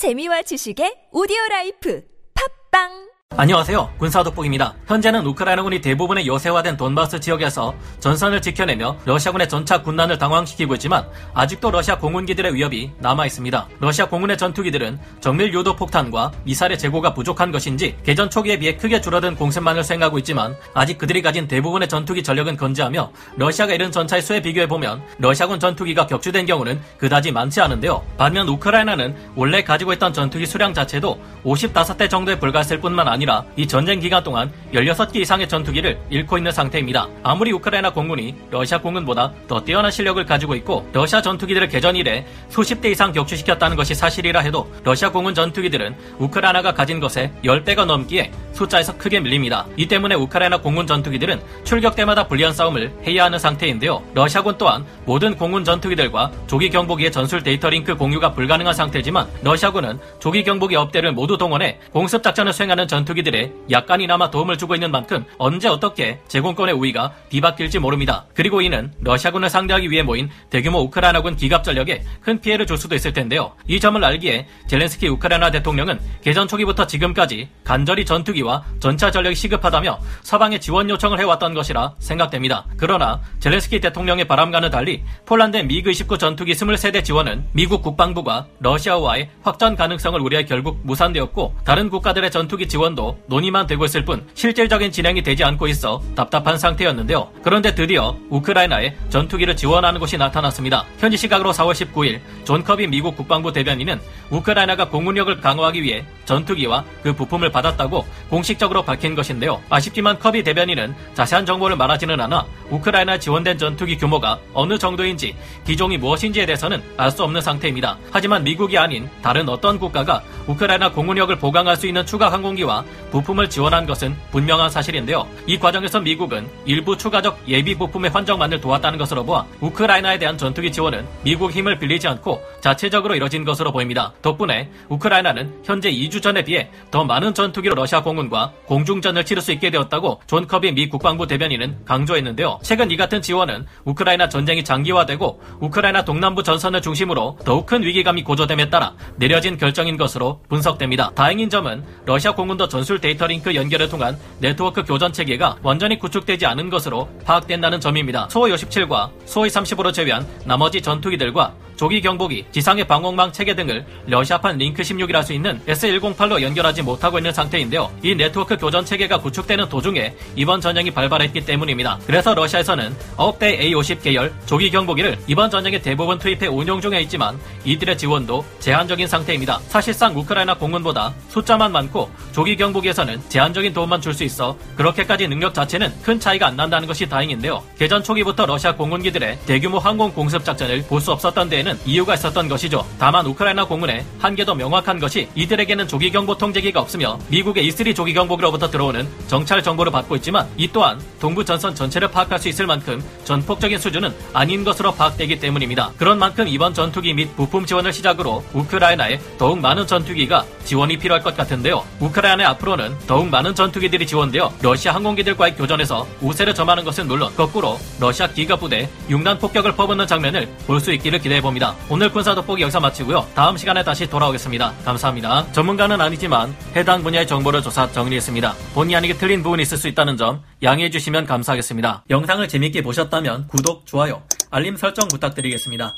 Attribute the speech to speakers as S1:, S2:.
S1: 재미와 지식의 오디오 라이프. 팟빵
S2: 안녕하세요. 군사독복입니다. 현재는 우크라이나군이 대부분의 요새화된 돈바스 지역에서 전선을 지켜내며 러시아군의 전차 군단을 당황시키고 있지만 아직도 러시아 공군기들의 위협이 남아 있습니다. 러시아 공군의 전투기들은 정밀 유도 폭탄과 미사일의 재고가 부족한 것인지 개전 초기에 비해 크게 줄어든 공습만을 수행하고 있지만 아직 그들이 가진 대부분의 전투기 전력은 건재하며 러시아가 잃은 전차의 수에 비교해 보면 러시아군 전투기가 격추된 경우는 그다지 많지 않은데요. 반면 우크라이나는 원래 가지고 있던 전투기 수량 자체도 55대 정도에 불과했을 뿐만 아니라 아니라 이 전쟁 기간 동안 16개 이상의 전투기를 잃고 있는 상태입니다. 아무리 우크라이나 공군이 러시아 공군보다 더 뛰어난 실력을 가지고 있고 러시아 전투기들을 개전 이래 수십 대 이상 격추시켰다는 것이 사실이라 해도 러시아 공군 전투기들은 우크라이나가 가진 것의 10배가 넘기에 숫자에서 크게 밀립니다. 이 때문에 우크라이나 공군 전투기들은 출격 때마다 불리한 싸움을 해야 하는 상태인데요. 러시아군 또한 모든 공군 전투기들과 조기 경보기의 전술 데이터 링크 공유가 불가능한 상태지만 러시아군은 조기 경보기 업대를 모두 동원해 공습 작전을 수행하는 전투 전투기들에 약간이나마 도움을 주고 있는 만큼 언제 어떻게 제공권의 우위가 뒤바뀔지 모릅니다. 그리고 이는 러시아군을 상대하기 위해 모인 대규모 우크라이나군 기갑 전력에 큰 피해를 줄 수도 있을 텐데요. 이 점을 알기에 젤렌스키 우크라이나 대통령은 개전 초기부터 지금까지 간절히 전투기 와 전차 전력이 시급하다며 서방에 지원 요청을 해왔던 것이라 생각됩니다. 그러나 젤렌스키 대통령의 바람과는 달리 폴란드의 미그 29 전투기 23대 지원은 미국 국방부가 러시아와의 확전 가능성을 우려해 결국 무산되었고 다른 국가들의 전투기 지원도 논의만 되고 있을 뿐 실질적인 진행이 되지 않고 있어 답답한 상태였는데요. 그런데 드디어 우크라이나에 전투기를 지원하는 곳이 나타났습니다. 현지 시각으로 4월 19일 존 커비 미국 국방부 대변인은 우크라이나가 공군력을 강화하기 위해 전투기와 그 부품을 받았다고 공식적으로 밝힌 것인데요. 아쉽지만 커비 대변인은 자세한 정보를 말하지는 않아 우크라이나 지원된 전투기 규모가 어느 정도인지 기종이 무엇인지에 대해서는 알 수 없는 상태입니다. 하지만 미국이 아닌 다른 어떤 국가가 우크라이나 공군력을 보강할 수 있는 추가 항공기와 부품을 지원한 것은 분명한 사실인데요. 이 과정에서 미국은 일부 추가적 예비 부품의 환정만을 도왔다는 것으로 보아 우크라이나에 대한 전투기 지원은 미국 힘을 빌리지 않고 자체적으로 이뤄진 것으로 보입니다. 덕분에 우크라이나는 현재 2주 전에 비해 더 많은 전투기로 러시아 공군 과 공중전을 치를 수 있게 되었다고 존 커비 미 국방부 대변인은 강조했는데요. 최근 이 같은 지원은 우크라이나 전쟁이 장기화되고 우크라이나 동남부 전선을 중심으로 더욱 큰 위기감이 고조됨에 따라 내려진 결정인 것으로 분석됩니다. 다행인 점은 러시아 공군도 전술 데이터 링크 연결을 통한 네트워크 교전 체계가 완전히 구축되지 않은 것으로 파악된다는 점입니다. 수호이 57과 수호이 35를 제외한 나머지 전투기들과 조기 경보기, 지상의 방공망 체계 등을 러시아판 링크 16이라 수 있는 S108로 연결하지 못하고 있는 상태인데요. 이 네트워크 교전 체계가 구축되는 도중에 이번 전쟁이 발발했기 때문입니다. 그래서 러시아에서는 9대 A50 계열 조기 경보기를 이번 전쟁에 대부분 투입해 운용 중에 있지만 이들의 지원도 제한적인 상태입니다. 사실상 우크라이나 공군보다 숫자만 많고 조기 경보기에서는 제한적인 도움만 줄 수 있어 그렇게까지 능력 자체는 큰 차이가 안 난다는 것이 다행인데요. 개전 초기부터 러시아 공군기들의 대규모 항공 공습 작전을 볼 수 없었던 데에는 이유가 있었던 것이죠. 다만 우크라이나 공군의 한계도 명확한 것이 이들에게는 조기 경보 통제기가 없으며 미국의 E3 조기 경보기로부터 들어오는 정찰 정보를 받고 있지만 이 또한 동부 전선 전체를 파악할 수 있을 만큼 전폭적인 수준은 아닌 것으로 파악되기 때문입니다. 그런 만큼 이번 전투기 및 부품 지원을 시작으로 우크라이나에 더욱 많은 전투기가 지원이 필요할 것 같은데요. 우크라이나 앞으로는 더욱 많은 전투기들이 지원되어 러시아 항공기들과의 교전에서 우세를 점하는 것은 물론 거꾸로 러시아 기갑 부대 융단 폭격을 퍼붓는 장면을 볼 수 있기를 기대해 봅니다. 오늘 군사 돋보기 여기서 마치고요. 다음 시간에 다시 돌아오겠습니다. 감사합니다. 전문가는 아니지만 해당 분야의 정보를 조사 정리했습니다. 본의 아니게 틀린 부분이 있을 수 있다는 점 양해해 주시면 감사하겠습니다. 영상을 재밌게 보셨다면 구독, 좋아요, 알림 설정 부탁드리겠습니다.